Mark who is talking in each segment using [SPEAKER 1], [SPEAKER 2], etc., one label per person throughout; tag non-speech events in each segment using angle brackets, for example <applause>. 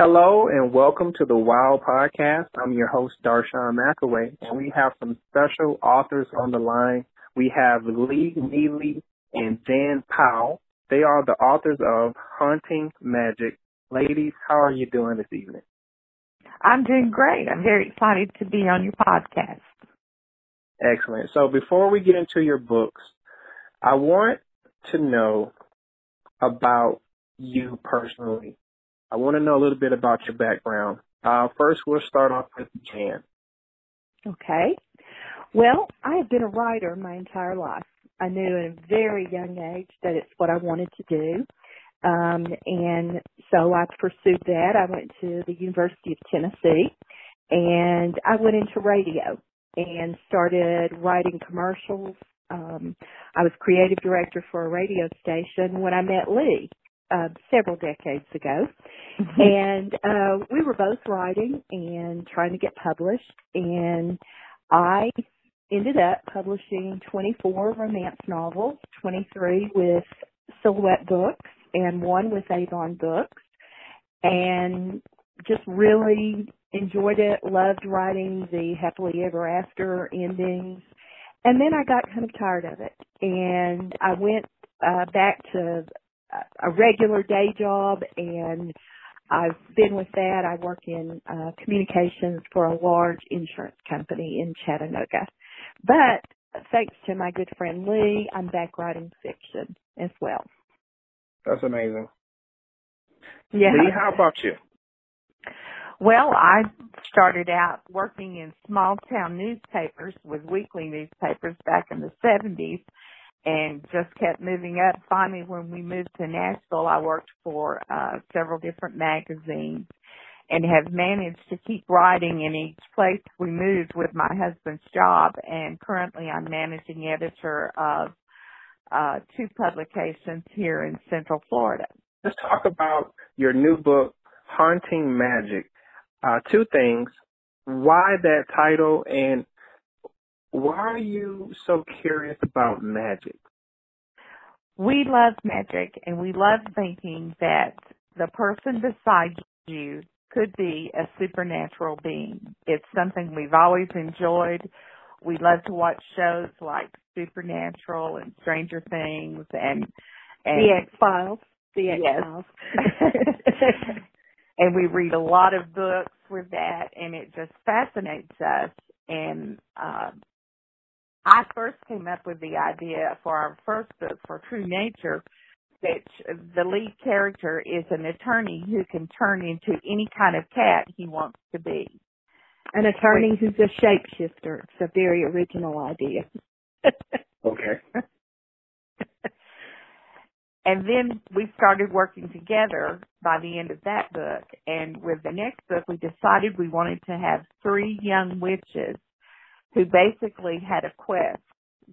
[SPEAKER 1] Hello and welcome to the Wow Podcast. I'm your host, Darshawn McAway, and we have some special authors on the line. We have Lee Neely and Jan Powell. They are the authors of Haunting Magic. Ladies, how are you doing this evening?
[SPEAKER 2] I'm doing great. I'm very excited to be on your podcast.
[SPEAKER 1] Excellent. So before we get into your books, I want to know about you personally. I want to know a little bit about your background. Uh, first, we'll start off with Jan.
[SPEAKER 3] Okay. Well, I have been a writer my entire life. I knew at a very young age that it's what I wanted to do. Um, and so I pursued that. I went to the University of Tennessee and I went into radio and started writing commercials. Um, I was creative director for a radio station when I met Lee uh, several decades ago. And uh, we were both writing and trying to get published. And I ended up publishing 24 romance novels, 23 with Silhouette Books, and one with Avon Books, and just really enjoyed it. Loved writing the happily ever after endings. And then I got kind of tired of it, and I went uh, back to a regular day job and I've been with that. I work in uh, communications for a large insurance company in Chattanooga. But thanks to my good friend Lee, I'm back writing fiction as well.
[SPEAKER 1] That's amazing.
[SPEAKER 2] Yeah.
[SPEAKER 1] Lee, how about you?
[SPEAKER 2] Well, I started out working in small town newspapers with weekly newspapers back in the 70s and just kept moving up. Finally, when we moved to Nashville, I worked for uh, several different magazines and have managed to keep writing in each place we moved with my husband's job. And currently, I'm managing editor of uh, two publications here in Central Florida.
[SPEAKER 1] Let's talk about your new book, Haunting Magic. Uh, two things. Why that title and why are you so curious about magic?
[SPEAKER 2] We love magic and we love thinking that the person beside you could be a supernatural being. It's something we've always enjoyed. We love to watch shows like Supernatural and Stranger Things and, and
[SPEAKER 3] The X Files. The X Files.
[SPEAKER 2] Yes. <laughs> <laughs> and we read a lot of books with that and it just fascinates us and um I first came up with the idea for our first book, for True Nature, which the lead character is an attorney who can turn into any kind of cat he wants to be.
[SPEAKER 3] An attorney who's a shapeshifter. It's a very original idea. <laughs>
[SPEAKER 1] okay.
[SPEAKER 2] and then we started working together by the end of that book. And with the next book, we decided we wanted to have three young witches who basically had a quest.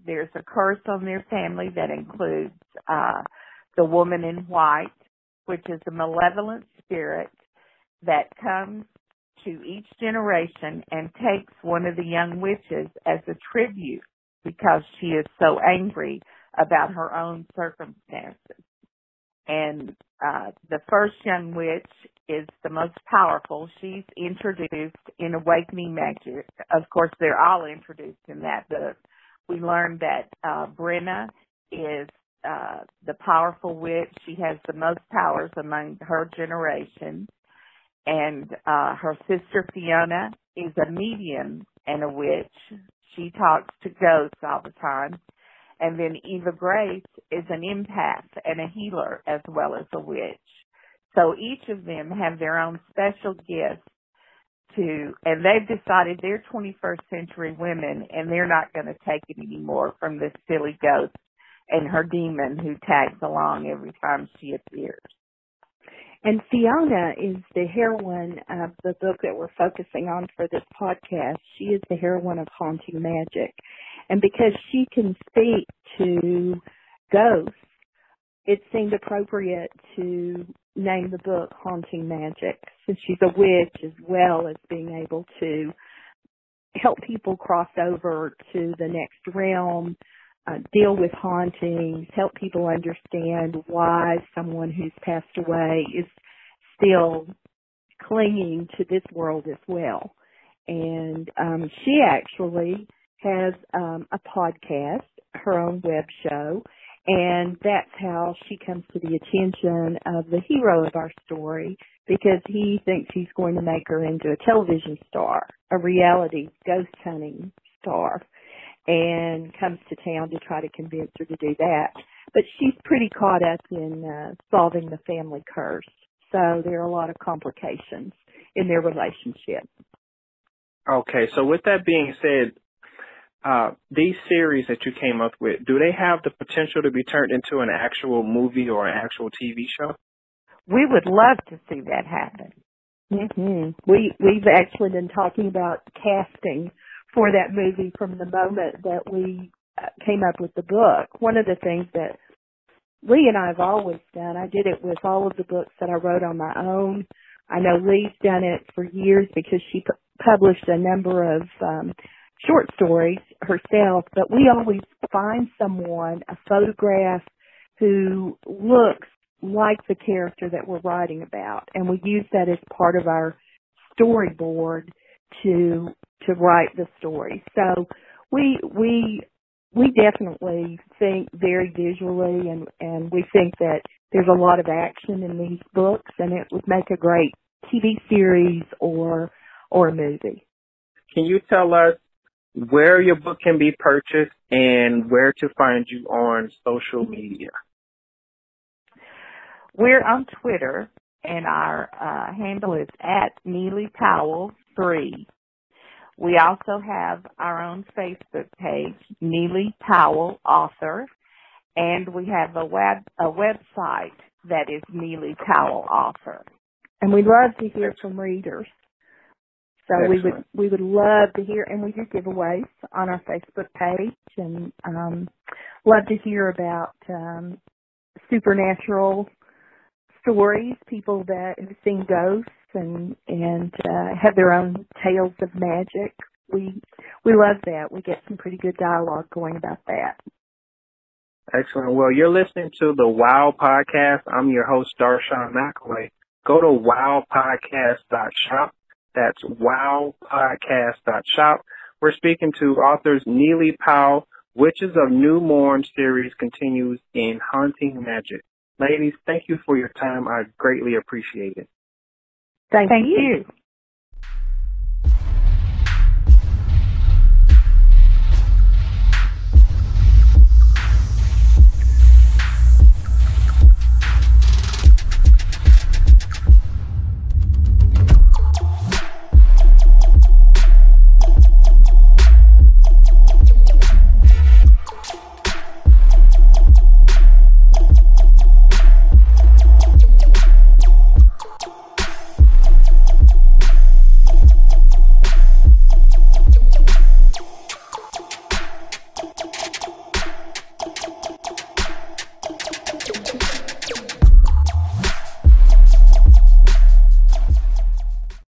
[SPEAKER 2] There's a curse on their family that includes uh, the woman in white, which is a malevolent spirit that comes to each generation and takes one of the young witches as a tribute because she is so angry about her own circumstances. And uh, the first young witch is the most powerful. She's introduced in Awakening Magic. Of course, they're all introduced in that book. We learned that uh, Brenna is uh, the powerful witch. She has the most powers among her generation. And uh, her sister Fiona is a medium and a witch. She talks to ghosts all the time. And then Eva Grace is an empath and a healer as well as a witch. So each of them have their own special gifts to, and they've decided they're 21st century women and they're not going to take it anymore from this silly ghost and her demon who tags along every time she appears.
[SPEAKER 3] And Fiona is the heroine of the book that we're focusing on for this podcast. She is the heroine of Haunting Magic. And because she can speak to ghosts, it seemed appropriate to name the book Haunting Magic since she's a witch as well as being able to help people cross over to the next realm, uh, deal with hauntings, help people understand why someone who's passed away is still clinging to this world as well. And um, she actually has um, a podcast, her own web show, and that's how she comes to the attention of the hero of our story because he thinks he's going to make her into a television star, a reality ghost hunting star, and comes to town to try to convince her to do that. But she's pretty caught up in uh, solving the family curse. So there are a lot of complications in their relationship.
[SPEAKER 1] Okay, so with that being said, uh, these series that you came up with, do they have the potential to be turned into an actual movie or an actual TV show?
[SPEAKER 2] We would love to see that happen.
[SPEAKER 3] Mm-hmm. We we've actually been talking about casting for that movie from the moment that we uh, came up with the book. One of the things that Lee and I have always done, I did it with all of the books that I wrote on my own. I know Lee's done it for years because she pu- published a number of um, short stories herself, but we always find someone, a photograph who looks like the character that we're writing about and we use that as part of our storyboard to to write the story. So we we we definitely think very visually and and we think that there's a lot of action in these books and it would make a great TV series or or a movie.
[SPEAKER 1] Can you tell us where your book can be purchased and where to find you on social media?
[SPEAKER 2] We're on Twitter and our uh, handle is at Neely Powell 3. We also have our own Facebook page, Neely Powell Author, and we have a web a website that is Neely Powell Author.
[SPEAKER 3] And we love to hear from readers. So
[SPEAKER 1] Excellent.
[SPEAKER 3] we would we would love to hear, and we do giveaways on our Facebook page, and um, love to hear about um, supernatural stories, people that have seen ghosts and and uh, have their own tales of magic. We we love that. We get some pretty good dialogue going about that.
[SPEAKER 1] Excellent. Well, you're listening to the Wow Podcast. I'm your host, Darshawn McAway. Go to wowpodcast.shop. That's wowpodcast.shop. We're speaking to authors Neely Powell. Witches of Wyndmoor series continues in Haunting Magic. Ladies, thank you for your time. I greatly appreciate it.
[SPEAKER 3] Thank,
[SPEAKER 2] Thank
[SPEAKER 3] you.
[SPEAKER 2] you.